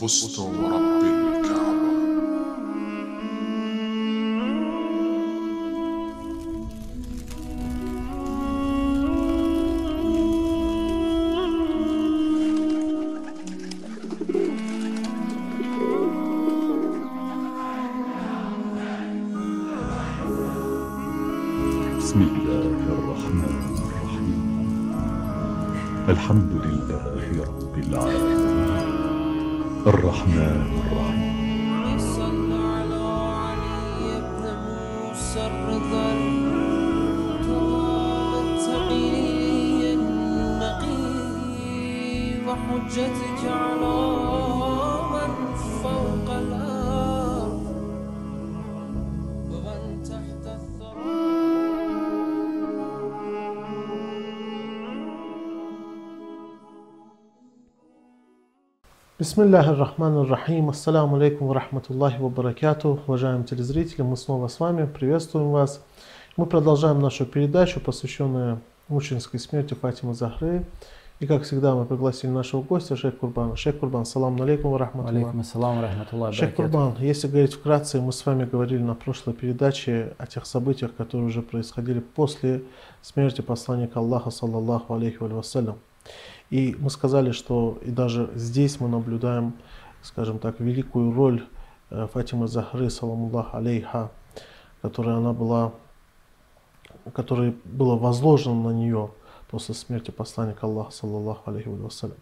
فزت ورب Бисмиллах ар-Рахман ар-Рахим. Ассаламу алейкум ва рахматуллахи ва баракату. Уважаемые телезрители, мы снова с вами. Приветствуем вас. Мы продолжаем нашу передачу, посвященную мученической смерти Фатимы Захры, и как всегда мы пригласили нашего гостя, Шейх Курбана. Шейх Курбан, салам алейкум ва рахматуллах. Алейкум ассалам рахматуллах Шейх Курбан, если говорить вкратце, мы с вами говорили на прошлой передаче о тех событиях, которые уже происходили после смерти посланника Аллаха, саллаллаху алейхи ва вассалям. И мы сказали, что и даже здесь мы наблюдаем, скажем так, великую роль э, Фатимы Захры, саламуллах алейха, которая она была, которая было возложено на нее после смерти посланника Аллаха, саллаллаху алейхи ва вассалям.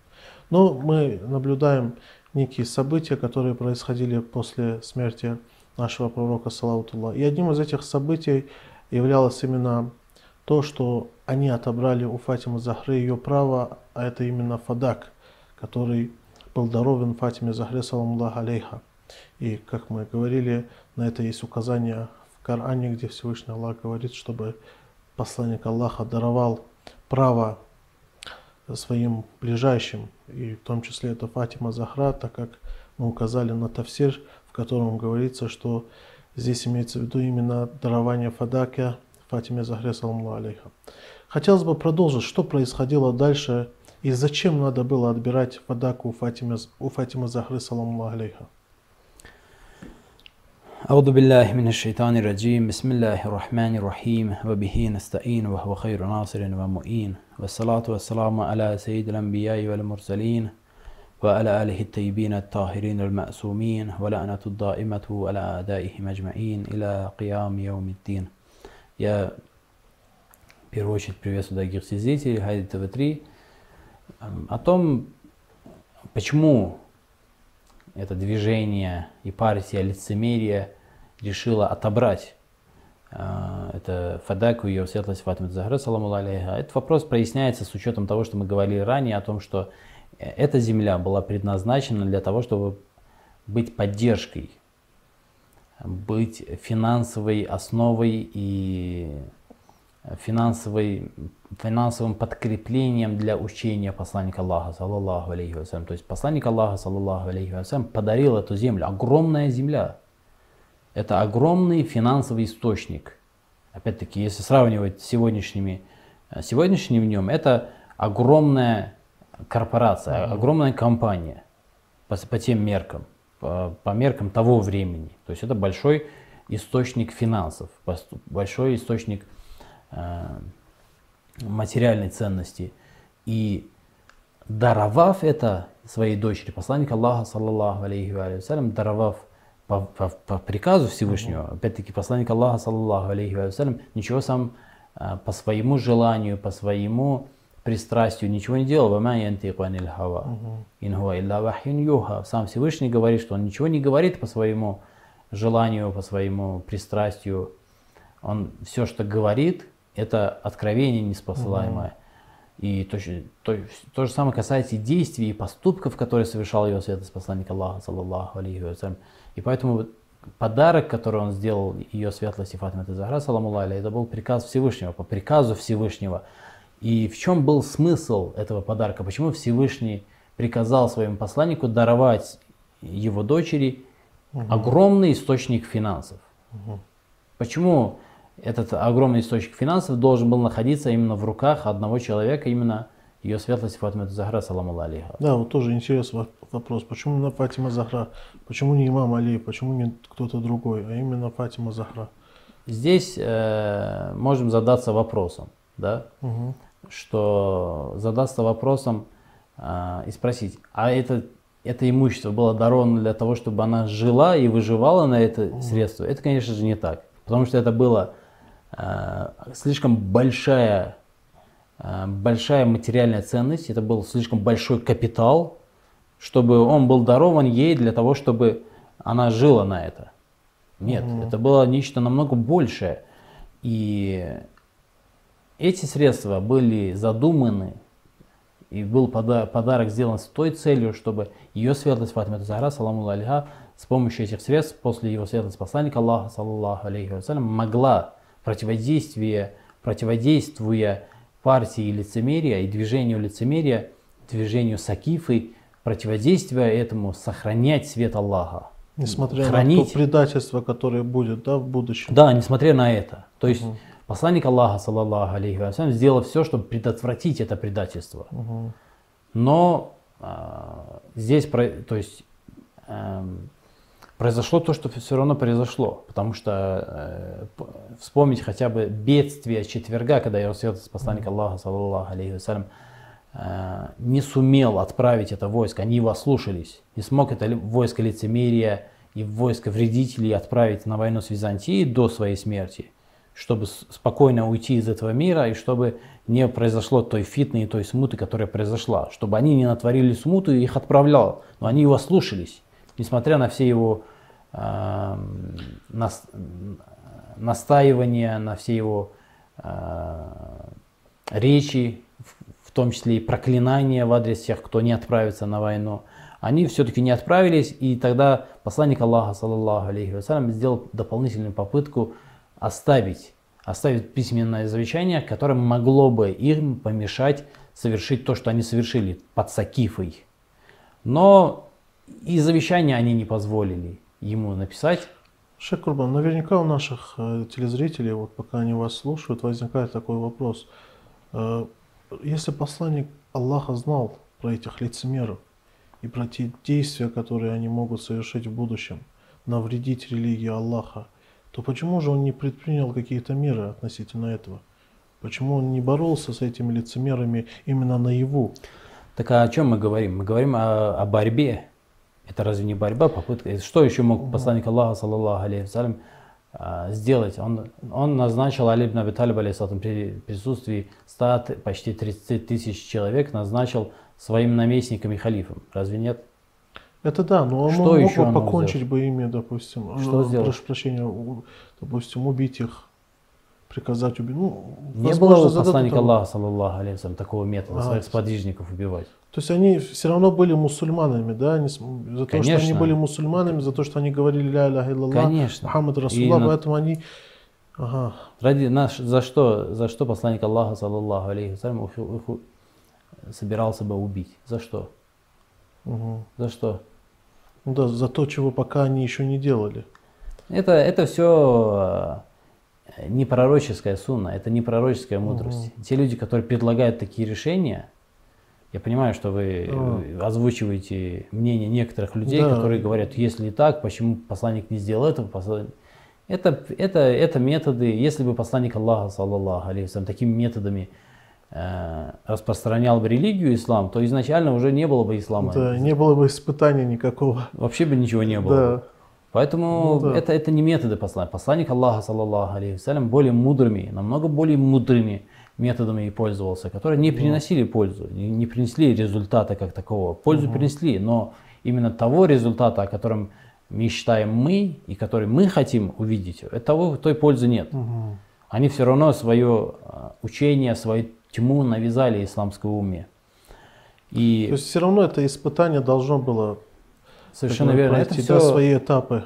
Но мы наблюдаем некие события, которые происходили после смерти нашего пророка, салаватуллах. И одним из этих событий являлось именно то, что они отобрали у Фатимы Захры ее право, а это именно фадак, который был дарован Фатиме Захре, саламуллах алейха. И, как мы говорили, на это есть указание в Коране, где Всевышний Аллах говорит, чтобы посланник Аллаха даровал право своим ближайшим, и в том числе это Фатима Захра, так как мы указали на тафсир, в котором говорится, что здесь имеется в виду именно дарование фадака Фатиме Захре, саламу алейха. Хотелось бы продолжить, что происходило дальше и зачем надо было отбирать фадаку у Фатимы, у Фатимы Захры, саламу алейха. أعوذ بالله من الشيطان الرجيم بسم الله الرحمن الرحيم وبه نستعين وهو خير ناصر ومؤين والصلاة والسلام على سيد الأنبياء والمرسلين وعلى آله الطيبين الطاهرين المأسومين ولعنة الدائمة على أعدائهم أجمعين إلى قيام يوم الدين Я в первую очередь приветствую дорогих телезрителей Хайди ТВ3 эм, о том, почему это движение и партия лицемерия решила отобрать э, это Фадаку ее светлость Фатима Захра, саламу алейха. Этот вопрос проясняется с учетом того, что мы говорили ранее, о том, что э, эта земля была предназначена для того, чтобы быть поддержкой, быть финансовой основой и финансовой, финансовым подкреплением для учения посланника Аллаха, саллаллаху алейхи вассалям. То есть посланник Аллаха, саллаллаху алейхи вассалям, подарил эту землю. Огромная земля. Это огромный финансовый источник. Опять-таки, если сравнивать с сегодняшними, э, сегодняшним днем, это огромная корпорация, огромная компания по, по тем меркам, по, по меркам того времени. То есть это большой источник финансов, большой источник э, материальной ценности. И даровав это своей дочери, посланник Аллаха, саллаллаху алейхи ва салям, даровав по, по- по приказу Всевышнего, опять-таки посланник Аллаха, саллаллаху алейхи ва салям, ничего сам э, по своему желанию, по своему пристрастию ничего не делал. «Вама янтику анил хава, ин хуа илля вахьюн юха». Сам Всевышний говорит, что он ничего не говорит по своему желанию, по своему пристрастию. Он все, что говорит, это откровение неспосылаемое. И то, же- то, то же самое касается и действий, и поступков, которые совершал его святость посланник Аллаха, саллаллаху алейхи вассалям. И поэтому подарок, который он сделал ее светлости Фатима Захра, саламу это был приказ Всевышнего, по приказу Всевышнего. И в чем был смысл этого подарка? Почему Всевышний приказал своему посланнику даровать его дочери огромный источник финансов? Почему этот огромный источник финансов должен был находиться именно в руках одного человека, именно ее светлости Фатима Захра, саламу алейха. Да, вот тоже интересный во- вопрос. Почему именно Фатима Захра? Почему не имам Али? Почему не кто-то другой, а именно Фатима Захра? Здесь э, можем задаться вопросом, да, Мгм. что задаться вопросом э, и спросить, а это, это имущество было даровано для того, чтобы она жила и выживала на это средство? Это, конечно же, не так. Потому что это было слишком большая, э, большая материальная ценность, это был слишком большой капитал, чтобы он был дарован ей для того, чтобы она жила на это. Нет, это было нечто намного большее. И эти средства были задуманы, и был пода- подарок сделан с той целью, чтобы ее светлость Фатима Захара, саламу алейха, с помощью этих средств, после его светлости посланника Аллаха, саллаллаху алейхи вассалям, могла противодействие, противодействуя партии лицемерия и движению лицемерия, движению сакифы, противодействуя этому, сохранять свет Аллаха. Несмотря на Хранить. то предательство, которое будет да, в будущем. Да, несмотря на это. То есть посланник Аллаха, саллаллаху алейхи вассалям, сделал все, чтобы предотвратить это предательство. Мгм. Но а, здесь, то есть, эм, произошло то, что все равно произошло. Потому что э, вспомнить хотя бы бедствие четверга, когда его светлость посланник Аллаха, саллаллаху алейхи вассалям, э, не сумел отправить это войско, они его ослушались. Не смог это войско лицемерия и войско вредителей отправить на войну с Византией до своей смерти, чтобы спокойно уйти из этого мира и чтобы не произошло той фитны и той смуты, которая произошла. Чтобы они не натворили смуту и их отправлял. Но они его ослушались, несмотря на все его нас- настаивания, на все его э, речи, в- в том числе и проклинания в адрес тех, кто не отправится на войну, они все-таки не отправились, и тогда посланник Аллаха, саллаллаху алейхи вассалям, сделал дополнительную попытку оставить, оставить письменное завещание, которое могло бы им помешать совершить то, что они совершили под Сакифой. Но и завещание они не позволили ему написать. Шейх Курбан, наверняка у наших э, телезрителей, вот пока они вас слушают, возникает такой вопрос. Э, если посланник Аллаха знал про этих лицемеров и про те действия, которые они могут совершить в будущем, навредить религии Аллаха, то почему же он не предпринял какие-то меры относительно этого? Почему он не боролся с этими лицемерами именно наяву? Так а о чем мы говорим? Мы говорим о, о борьбе. Это разве не борьба, попытка? Что еще мог посланник Аллаха, саллаллаху алейхи а, сделать? Он, он назначил Али ибн Аби Талиб, алейхиссалам, при присутствии 100, т- почти 30 тысяч человек, назначил своим наместником и халифом. Разве нет? Это да, но он Что мог еще бы покончить бы ими, допустим. Что э, сделать? Прошу прощения, допустим, убить их, приказать убить. Ну, Не было у посланника. Аллаха, саллаллаху алейхи такого метода, Ага. своих сподвижников убивать. То есть они все равно были мусульманами, да? Они, за то, что они Конечно. были мусульманами, за то, что они говорили ля иляха илляллах, Конечно. Мухаммад И Расулла, на- поэтому они... Ага. Ради наш, за что, за что посланник Аллаха, саллаллаху алейхи вассалям, собирался бы убить? За что? мгм. За что? Ну да, за то, чего пока они еще не делали. Это, это все не пророческая сунна, это не пророческая мудрость. Те люди, которые предлагают такие решения, я понимаю, что вы э, озвучиваете мнение некоторых людей, Да. которые говорят, если так, почему посланник не сделал этого? Посланник- Это, это, это методы, если бы посланник Аллаха, саллаллаху алейхи такими методами э, распространял бы религию ислам, то изначально уже не было бы ислама. Да, не было бы испытания никакого. Вообще бы ничего не было. Да. Поэтому Ну да. это, это не методы послания. Посланник Аллаха, саллаллаху алейхи более мудрыми, намного более мудрыми методами и пользовался, которые не приносили пользу, не, не принесли результата как такого. Пользу принесли, но именно того результата, о котором мечтаем мы и который мы хотим увидеть, э, того, той пользы нет. Мгм. Они все равно свое э, учение, свою тьму навязали исламской уме. И То есть все равно это испытание должно было совершенно верно. Это пройти все да, свои этапы.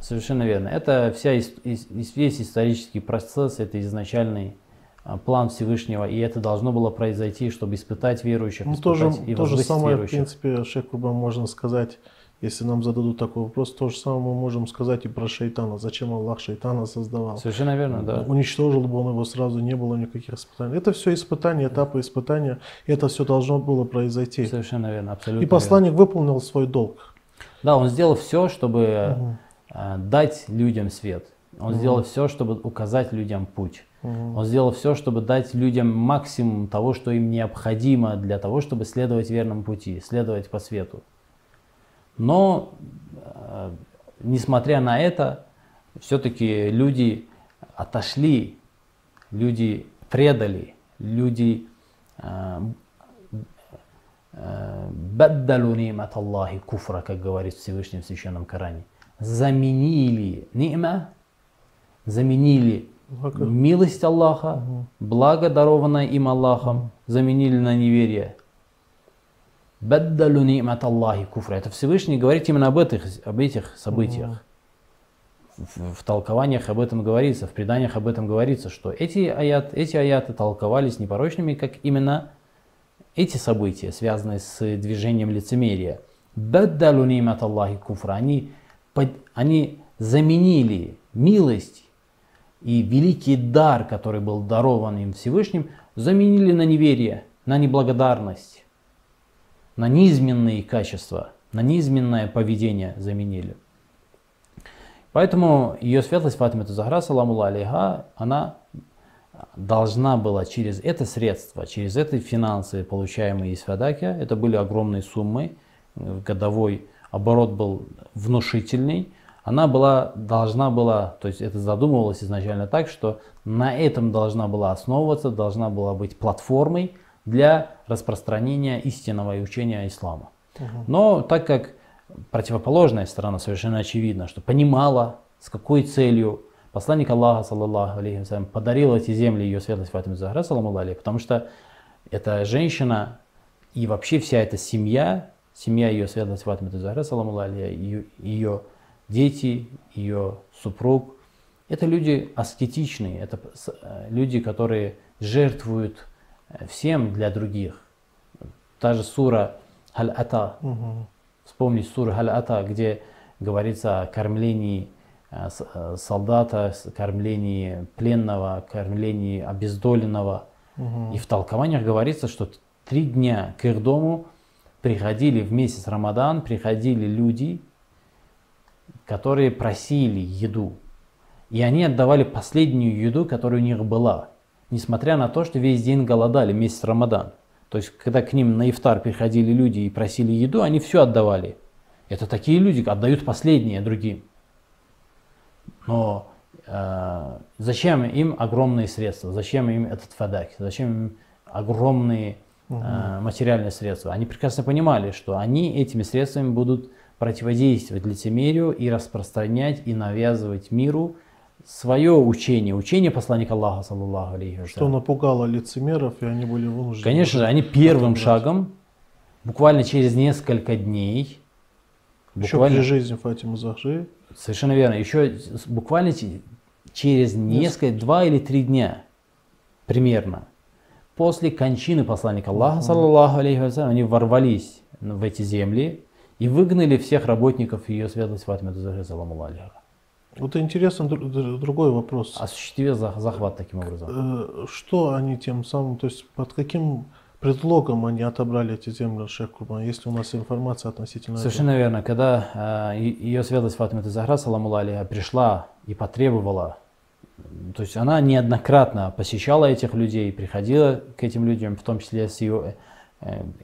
Совершенно верно. Это вся, весь исторический процесс, это изначальный а, план Всевышнего, и это должно было произойти, чтобы испытать верующих, Ну, испытать тоже, и то же самое, в верующих. принципе, Шейх Курбан можно сказать Если нам зададут такой вопрос, то же самое мы можем сказать и про шайтана. Зачем Аллах шайтана создавал? Совершенно верно, да. Уничтожил бы он его сразу, не было никаких испытаний. Это все испытания, этапы испытания. И это все должно было произойти. Совершенно верно, абсолютно. И посланник выполнил свой долг. верно. Да, он сделал все, чтобы э, дать людям свет. Он сделал все, чтобы указать людям путь. Он сделал все, чтобы дать людям максимум того, что им необходимо для того, чтобы следовать верному пути, следовать по свету. Но, э, несмотря на это, все-таки люди отошли, люди предали, люди э, э, «баддалу нимат Аллахи куфра», как говорит в Всевышнем Священном Коране. Заменили ни'ма, заменили Благо. милость Аллаха, благо, дарованное им Аллахом, заменили на неверие. Баддалу нимат Аллахи куфра. Это Всевышний говорит именно об этих, об этих событиях. В, в толкованиях об этом говорится, в преданиях об этом говорится, что эти, аят, эти аяты толковались непорочными, как именно эти события, связанные с движением лицемерия. Баддалу нимат Аллахи куфра. Они, под- они заменили милость и великий дар, который был дарован им Всевышним, заменили на неверие, на неблагодарность, на низменные качества, на низменное поведение заменили. Поэтому ее светлость Фатима Захра, саламу алейха, она должна была через это средство, через эти финансы, получаемые из Фадаки, это были огромные суммы, э, годовой оборот был внушительный, она была, должна была, то есть это задумывалось изначально так, что на этом должна была основываться, должна была быть платформой для распространения истинного учения ислама. Но так как противоположная сторона совершенно очевидна, что понимала, с какой целью посланник Аллаха, саллаллаху алейхи вассалям, подарил эти земли ее светлость Фатиме Захра, саламу алейхи, потому что эта женщина и вообще вся эта семья, семья ее светлость Фатиме Захра, саламу алейхи, ее, ее дети, ее супруг, это люди аскетичные, это э, люди, которые жертвуют э, всем для других. Та же сура Халь-Ата, вспомнить суру Халь-Ата, где говорится о кормлении э, солдата, кормлении пленного, кормлении обездоленного. И в толкованиях говорится, что три дня к их дому приходили в месяц Рамадан, приходили люди, которые просили еду. И они отдавали последнюю еду, которая у них была. Несмотря на то, что весь день голодали, месяц Рамадан. То есть, когда к ним на ифтар приходили люди и просили еду, они все отдавали. Это такие люди, отдают последнее другим. Но э, зачем им огромные средства? Зачем им этот фадак? Зачем им огромные э, материальные средства? Они прекрасно понимали, что они этими средствами будут противодействовать лицемерию и распространять и навязывать миру свое учение, учение посланника Аллаха, саллаллаху алейхи Что напугало лицемеров, и они были вынуждены. Конечно же, они первым отобрать. шагом, буквально через несколько дней, Еще буквально, при жизни Фатимы Захры. совершенно верно, еще буквально че- через несколько, два или три дня примерно, после кончины посланника Аллаха, саллаллаху алейхи они ворвались в эти земли и выгнали всех работников ее светлости Фатима Захры, саламу. Вот дру- другой вопрос. Осуществив зах- захват таким образом. Э, Что они тем самым, то есть под каким предлогом они отобрали эти земли Шейх Курбан, если у нас информация относительно этого? Совершенно верно. Когда э, ее светлость Фатима Захра, саламу алейха, пришла и потребовала, то есть она неоднократно посещала этих людей, приходила к этим людям, в том числе с ее,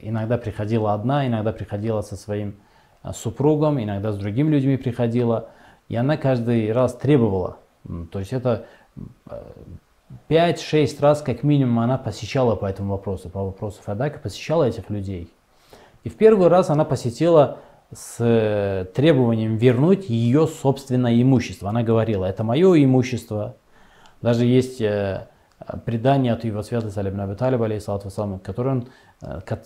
иногда приходила одна, иногда приходила со своим э, супругом, иногда с другими людьми приходила, и она каждый раз требовала. То есть это 5-6 раз как минимум она посещала по этому вопросу, по вопросу Фадака, посещала этих людей. И в первый раз она посетила с э, требованием вернуть ее собственное имущество. Она говорила, это мое имущество. Даже есть э, предание от его святости Али ибн Аби Талиба, алейхиссалату вассалам, который он, э,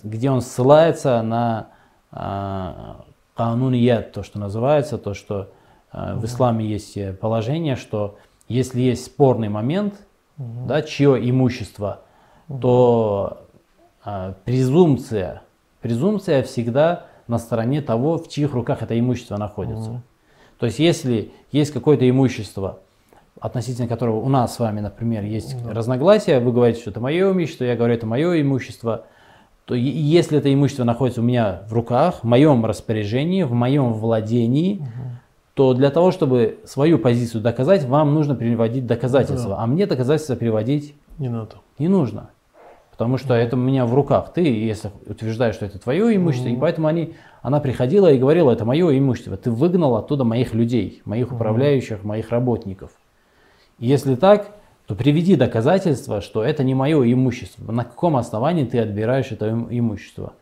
где он ссылается на э, кануният, то, что называется, то, что э, в исламе есть э, положение, что если есть спорный момент, да, чье имущество, то а, презумпция, презумпция всегда на стороне того, в чьих руках это имущество находится. Мгм. То есть, если есть какое-то имущество, относительно которого у нас с вами, например, есть разногласия, вы говорите, что это мое имущество, я говорю, это мое имущество, то если это имущество находится у меня в руках, в моем распоряжении, в моем владении, то для того, чтобы свою позицию доказать, вам нужно приводить доказательства. Да. А мне доказательства приводить Не надо. не нужно. Потому что это у меня в руках. Ты, если утверждаешь, что это твое имущество, и поэтому они, она приходила и говорила, это мое имущество. Ты выгнал оттуда моих людей, моих управляющих, моих работников. И Если так, то приведи доказательства, что это не мое имущество. На каком основании ты отбираешь это им- имущество?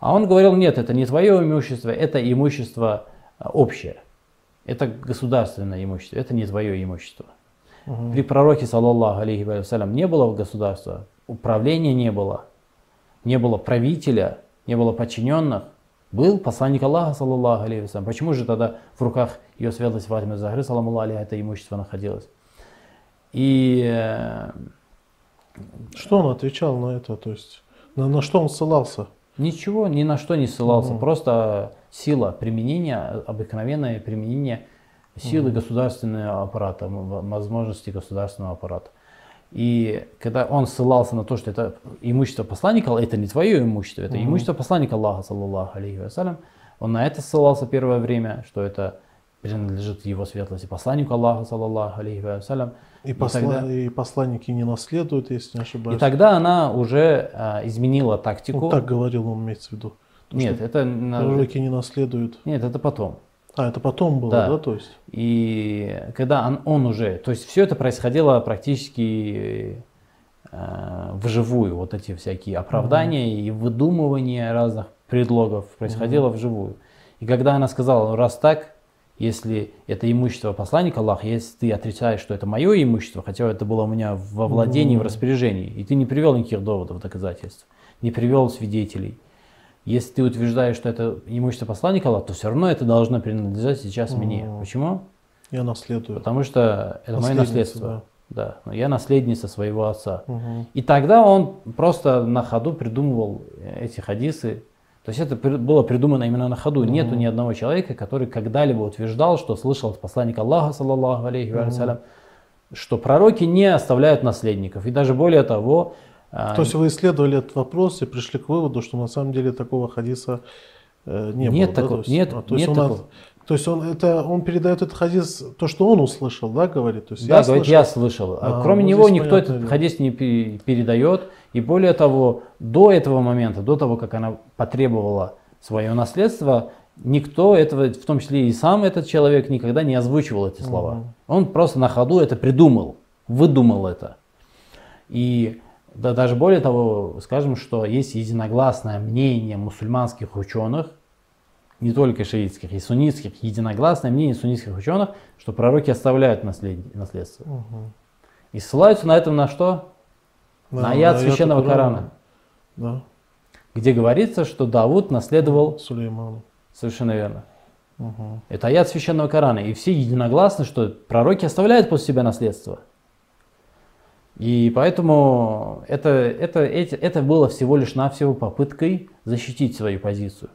А он говорил, нет, это не твое имущество, это имущество а, общее. Это государственное имущество, это не твое имущество. При пророке, саллаллаху алейхи ва салям, не было государства, управления не было, не было правителя, не было подчиненных. Был посланник Аллаха, саллаллаху алейхи ва салям. Почему же тогда в руках ее светлости Фатимы Захры, саламу алейха, это имущество находилось? И э, Что он отвечал на это? То есть на, на что он ссылался? ничего, ни на что не ссылался, просто сила применения, обыкновенное применение силы государственного аппарата, возможности государственного аппарата. И когда он ссылался на то, что это имущество посланника, это не твое имущество, это имущество посланника Аллаха, саллаллаху алейхи вассалям, он на это ссылался первое время, что это принадлежит его светлости посланнику Аллаха, саллаллаху алейхи вассалям. И, посла- тогда- и посланники не наследуют, если не И ошибаюсь. тогда она уже а, изменила тактику. Ну, так говорил он, имеется в виду. Нет, это Пророки не наследуют. нет, это потом. А, это потом было, Да. да, то есть? И когда он, он уже, то есть все это происходило практически э, вживую, вот эти всякие оправдания и выдумывание разных предлогов происходило вживую. И когда она сказала, «Ну, раз так, если это имущество посланника Аллаха, если ты отрицаешь, что это мое имущество, хотя это было у меня во владении, в распоряжении, и ты не привел никаких доводов, доказательств, не привел свидетелей, если ты утверждаешь, что это имущество посланника Аллаха, то все равно это должно принадлежать сейчас мне. Почему? Я наследую. Потому что это мое наследство. Да. но я наследница своего отца. Мгм. И тогда он просто на ходу придумывал эти хадисы. То есть это было придумано именно на ходу. Нету ни одного человека, который когда-либо утверждал, что слышал от посланника Аллаха, саллаллаху алейхи салям, что пророки не оставляют наследников. И даже более того, а, То есть вы исследовали этот вопрос и пришли к выводу, что на самом деле такого хадиса э, не Нет было. да? такого- То есть, нет- а, то есть нет такого. То есть он это он передает этот хадис, то, что он услышал, да, говорит. То есть Да, я говорит, слышал. я слышал. А А, кроме ну, него никто понятное этот хадис не пе- передает. И более того, до этого момента, до того, как она потребовала свое наследство, никто этого, в том числе и сам этот человек, никогда не озвучивал эти слова. Он просто на ходу это придумал, выдумал это. И да, даже более того, скажем, что есть единогласное мнение мусульманских ученых, не только шиитских, и суннитских, единогласное мнение суннитских ученых, что пророки оставляют наслед- наследство. Мгм. И ссылаются на этом на что? Да, на аят священного Корана, Да, где говорится, что Давуд наследовал Сулейману. совершенно верно. Мгм. Это аят священного Корана. И все единогласны, что пророки оставляют после себя наследство. И поэтому это, это, эти- это было всего лишь навсего попыткой защитить свою позицию.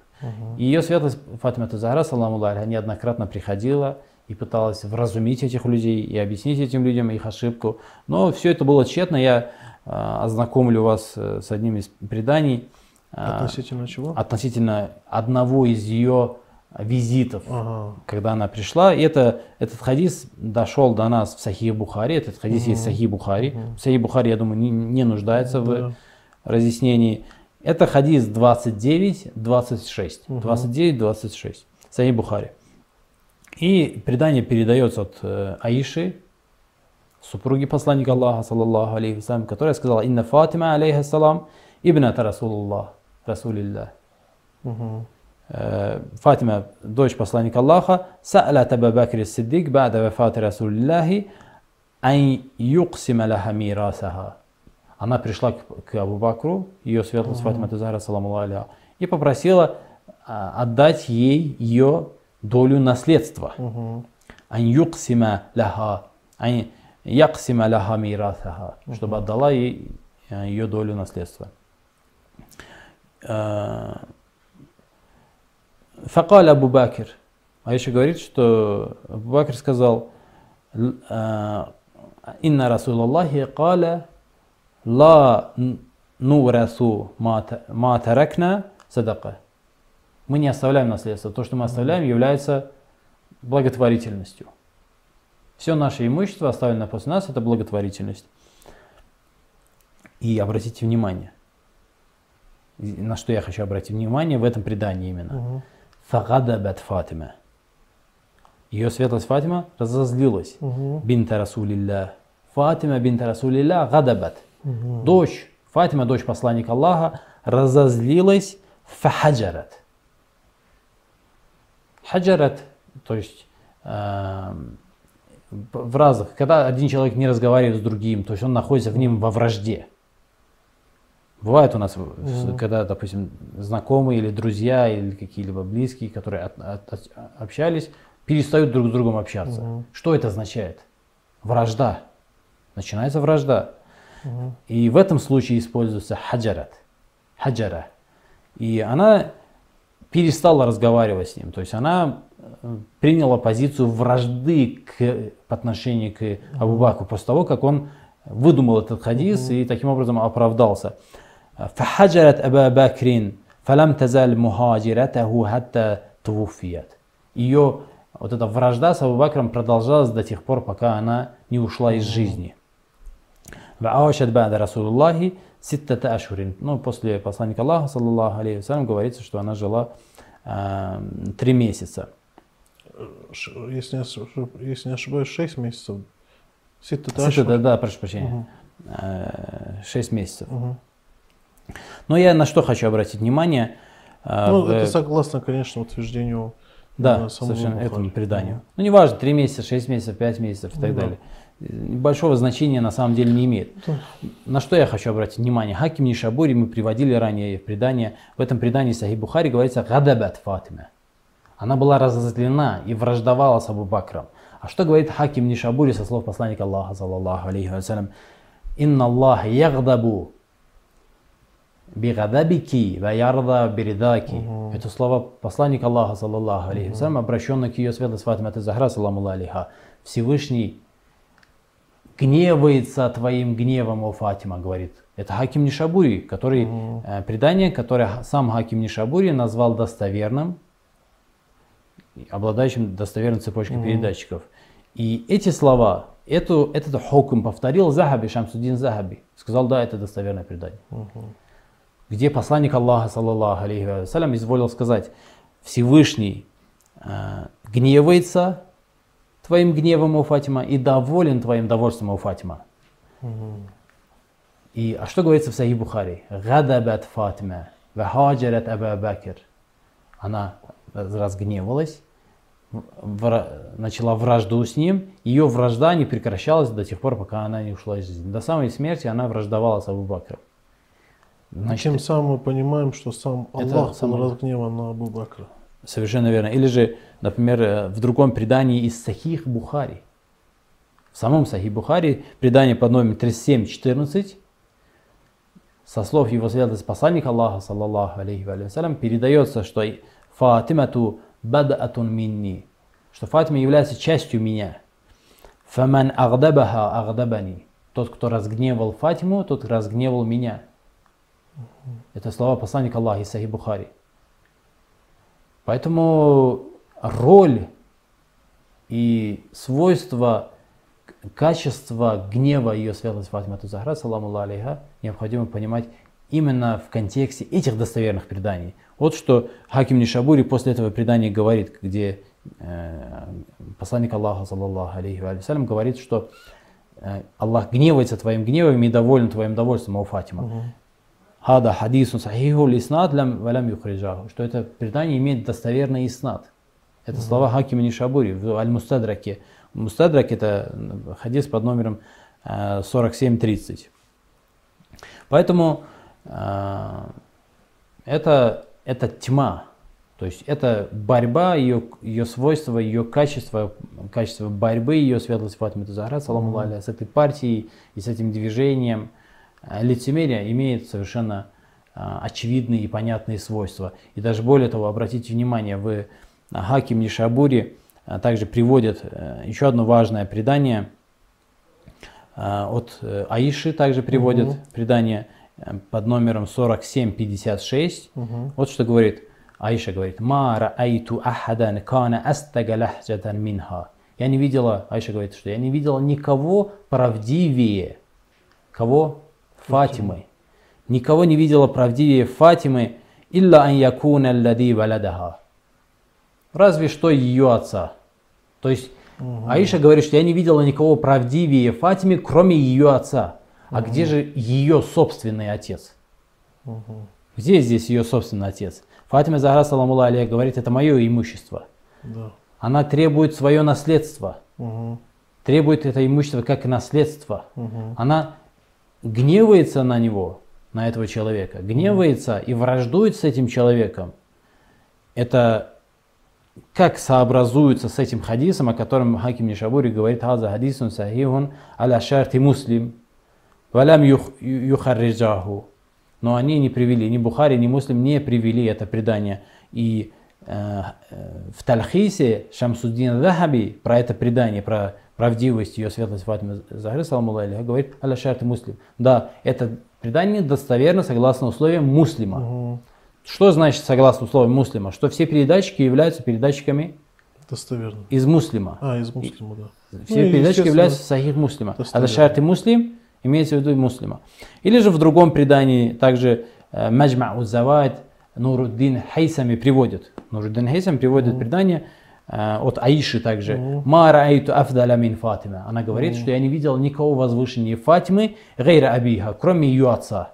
И ее светлость Фатима Захара, саламу неоднократно приходила и пыталась вразумить этих людей и объяснить этим людям их ошибку. Но все это было тщетно. Я а, ознакомлю вас э, с одним из преданий а, Относительно чего? относительно одного из ее визитов Ага. когда она пришла. И это, этот хадис дошел до нас в Сахих Бухари. Этот хадис есть в Сахих Бухари. Сахих Бухари, я думаю, не, не нуждается в Да. разъяснении. Это хадис 29-26. 29-26. Сахих Бухари. И предание передается от э, Аиши, супруги посланника Аллаха, саллаллаху алейхи вассалям, которая сказала, «Инна Фатима, алейхиссалам, ибната Расулуллах, Расулиллах». Мгм. Э, Фатима, дочь посланника Аллаха, са'алат Аба Бакр Сиддик ба'да вафати Расулиллахи ан юксима лаха мирасаха. Она пришла к, к Абу Бакру, ее светлость Фатима Тазара, саламу алейха, и попросила а, отдать ей ее долю наследства. Мгм. Ан лаха, ан яксима мирасаха, чтобы отдала ей э, ее долю наследства. Э, Факаль Абу Бакр. Аиша говорит, что Абу Бакр сказал, «Л- а, Инна Расулаллахи каля ла нурасу ма та- ма таракна садака. Мы не оставляем наследство. То, что мы оставляем, является благотворительностью. Все наше имущество, оставленное после нас, это благотворительность. И обратите внимание, на что я хочу обратить внимание в этом предании именно. Мгм. Фагадабат Фатима. Ее светлость Фатима разозлилась. Бинта Расулилля. Фатима бинта Расулилля гадабат. Дочь, Фатима, дочь посланника Аллаха, разозлилась фахаджарат. Хаджарат, то есть эм, в разных, когда один человек не разговаривает с другим, то есть он находится в ним во вражде. Бывает у нас, в- когда, допустим, знакомые или друзья, или какие-либо близкие, которые от- от- от- общались, перестают друг с другом общаться. Что это означает? Вражда. Начинается вражда. И в этом случае используется хаджарат. Хаджара. И она перестала разговаривать с ним. То есть она э, приняла позицию вражды к, по отношению к Абу Бакру после того, как он выдумал этот хадис и таким образом оправдался. فحجرت أبا بكر فلم تزل مهاجرته حتى توفيت. Ее вот эта вражда с Абу Бакром продолжалась до тех пор, пока она не ушла из жизни. В Ваашат бада Расулуллахи ситтата ашурин. Ну, после посланника Аллаха, саллаллаху алейхи вассалям, говорится, что она жила э, три месяца. Если не, если не ошибаюсь, шесть месяцев. Ситтата ашур. Ситтата, да, прошу прощения. Угу. Шесть месяцев. Угу. Но я на что хочу обратить внимание. Э, ну, в... это согласно, конечно, утверждению да, совершенно этому преданию. Ну, неважно, 3 месяца, 6 месяцев, 5 месяцев и так ну да. далее. Большого значения на самом деле не имеет. Да. На что я хочу обратить внимание? Хаким Нишабури мы приводили ранее в предание. В этом предании Сахи Бухари говорится «Гадабат Фатима». Она была разозлена и враждовала с Абу Бакром. А что говорит Хаким Нишабури со слов посланника Аллаха, саллаллаху алейхи вассалям? «Инна Аллах ягдабу бигадабики ва ярда биридаки». Это слова посланника Аллаха, саллаллаху алейхи вассалям, обращенные к ее светлости Фатима Захра, саламу алейха. Всевышний гневается твоим гневом, о Фатима, говорит. Это Хаким Нишабури, который, э, предание, которое сам Хаким Нишабури назвал достоверным, обладающим достоверной цепочкой передатчиков. И эти слова, эту, этот хокум повторил Захаби, Шамсудин Захаби. Сказал, да, это достоверное предание. Где посланник Аллаха, саллаллаху алейхи вассалям, изволил сказать, Всевышний э, гневается твоим гневом, о Фатима, и доволен твоим довольством, о Фатима. И, а что говорится в Сахи Бухари? Гадабат Фатима, вахаджарат Аба Бакр. Она разгневалась, вра- начала вражду с ним. Ее вражда не прекращалась до тех пор, пока она не ушла из жизни. До самой смерти она враждовала с Абу Бакром. Значит, Тем самым мы понимаем, что сам Аллах сам разгневан на Абу Бакра. Совершенно верно. Или же, например, э, в другом предании из Сахих Бухари. В самом Сахих Бухари, предание под номером 3714, со слов его святости посланника Аллаха, саллаллаху алейхи ва салям, передается, что Фатимату бадатун минни, что Фатима является частью меня. Фаман агдабаха агдабани. Тот, кто разгневал Фатиму, тот разгневал меня. Это слова посланника Аллаха из Сахи Бухари. Поэтому роль и свойства, качество гнева ее святости Фатима Захра, саламу алейха, необходимо понимать именно в контексте этих достоверных преданий. Вот что Хаким Нишабури после этого предания говорит, где э, посланник Аллаха, саллаллаху алейхи ва салям, говорит, что э, Аллах гневается твоим гневом и доволен твоим довольством, о Фатима. Хада хадисун сахиху лиснат лям валям юхриджаху. Что это предание имеет достоверный иснат. Это слова Хакима Нишабури в Аль-Мустадраке. Мустадрак это хадис под номером э, 4730. Поэтому э, это, это тьма. То есть это борьба, ее, ее свойства, ее качество, качество борьбы ее светлости Фатима Захра, саламу алейха, с этой партией и с этим движением. Э, Лицемерие имеет совершенно а, очевидные и понятные свойства. И даже более того, обратите внимание, в Хаким Нишабури а, также приводят э, еще одно важное предание а, от э, Аиши, также приводят Мгм. предание э, под номером 4756. Мгм. Вот что говорит Аиша говорит, «Ма раайту ахадан кана астага лахджатан минха». Я не видела, Аиша говорит, что я не видела никого правдивее. Кого? Фатимы. Никого не видела правдивее Фатимы, илля ан якуна аллади валадаха. Разве что ее отца. То есть Аиша говорит, что я не видела никого правдивее Фатимы, кроме ее отца. А где же ее собственный отец? Где здесь ее собственный отец? Фатима Захара, саламу алейха, говорит, это мое имущество. Да. Она требует свое наследство. Мгм. Требует это имущество как наследство. Мгм. Она гневается на него, на этого человека. Гневается и враждует с этим человеком. Это как сообразуется с этим хадисом, о котором Хаким Нишабури говорит, «Хаза хадисун сахихун аля шарти муслим, валям юх- юхарриджаху». Но они не привели, ни Бухари, ни Муслим не привели это предание. И э, э, в Тальхисе Шамсуддин Дахаби про это предание, про правдивость ее светлость Фатимы Захры, саламу говорит, аля шарти муслим. Да, это предание достоверно согласно условиям муслима. Мгм. Что значит согласно условиям муслима? Что все передатчики являются передатчиками Достоверно. из муслима. А, из муслима, да. Все Ну передатчики являются сахих муслима. Это шарты муслим имеется в виду муслима. Или же в другом предании также э, Маджма Узавайд Нуруддин Хайсами приводит. Нуруддин Хайсами приводит предание э, от Аиши также. Ма раайту афдаля мин Фатима. Она говорит, что я не видел никого возвышеннее Фатимы, гейра Абиха, кроме ее отца.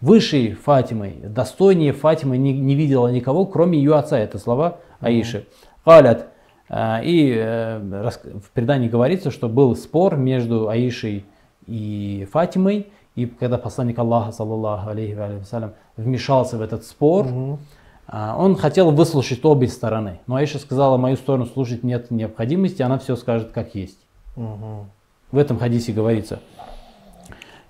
Выше Фатимы, достойнее Фатимы не, не видела никого, кроме ее отца. Это слова Аиши. Галят. э, И э, в предании говорится, что был спор между Аишей и Фатимой. И когда посланник Аллаха, саллаллаху алейхи ва алейхи вассалям, вмешался в этот спор, а, он хотел выслушать обе стороны. Но Аиша сказала, мою сторону слушать нет необходимости, она все скажет как есть. Мгм. В этом хадисе говорится.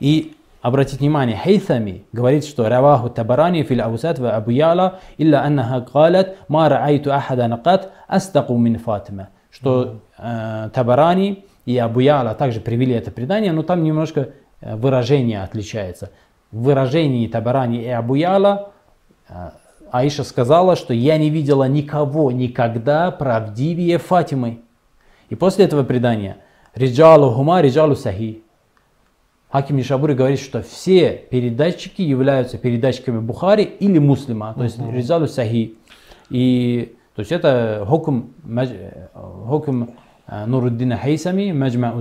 И обратите внимание, Хейthами говорит, что Раваху Табарани фил Аусат ва Абу Яла, илля аннаха калат, ма раайту ахада накат, астаку мин Фатима. Что э, Табарани и Абу Яла также привели это предание, но там немножко э, выражение отличается. В выражении Табарани и Абу Яла э, Аиша сказала, что я не видела никого никогда правдивее Фатимы. И после этого предания Риджалу Хума, Риджалу Сахи. Хаким Нишабури говорит, что все передатчики являются передатчиками Бухари или Муслима, то есть Риджалу Сахи. И то есть это хукм, мадж- э, Нуруддина Хайсами, Маджма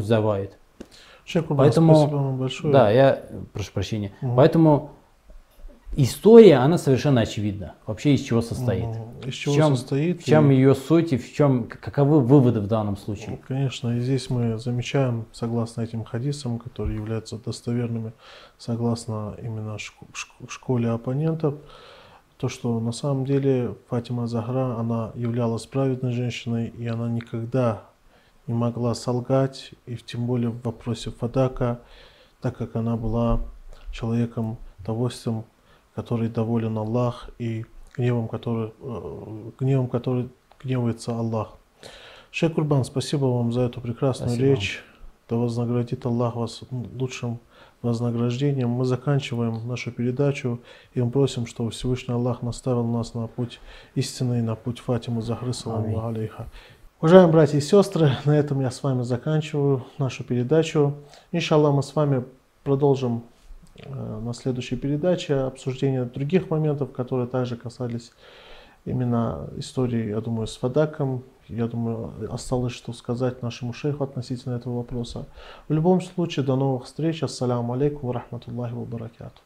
Курбан, Поэтому, спасибо вам большое. да, я прошу прощения. Поэтому история, она совершенно очевидна. Вообще из чего состоит. Мгм. Из чего в чем, состоит В чем и- ее суть и в чем, каковы выводы в данном случае. Конечно, и здесь мы замечаем, согласно этим хадисам, которые являются достоверными, согласно именно шк- шк- школе оппонентов, то, что на самом деле Фатима Захра, она являлась праведной женщиной, и она никогда не могла солгать, и тем более в вопросе Фадака, так как она была человеком довольством, который доволен Аллах, и гневом, который, э, гневом, который гневается Аллах. Шейх Курбан, спасибо вам за эту прекрасную Спасибо речь. Да вознаградит Аллах вас лучшим вознаграждением. Мы заканчиваем нашу передачу и мы просим, чтобы Всевышний Аллах наставил нас на путь истины, на путь Фатимы Захры, алейха. Уважаемые братья и сестры, на этом я с вами заканчиваю нашу передачу. Иншаллах, мы с вами продолжим на следующей передаче обсуждение других моментов, которые также касались именно истории, я думаю, с Фадаком. Я думаю, осталось что сказать нашему шейху относительно этого вопроса. В любом случае, до новых встреч. Ассаляму алейкум рахматуллахи ва баракату.